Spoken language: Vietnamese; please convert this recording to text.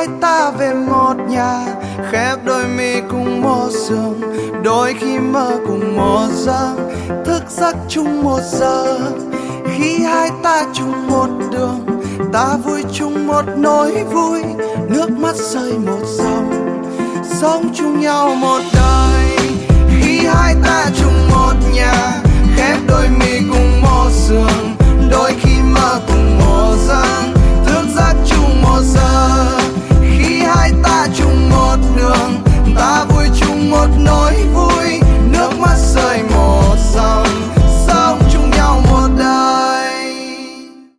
hai ta về một nhà, khép đôi mi cùng một giường. Đôi khi mơ cùng một giấc, thức giấc chung một giờ. Khi hai ta chung một đường, ta vui chung một nỗi vui. Nước mắt rơi một dòng, sống chung nhau một đời.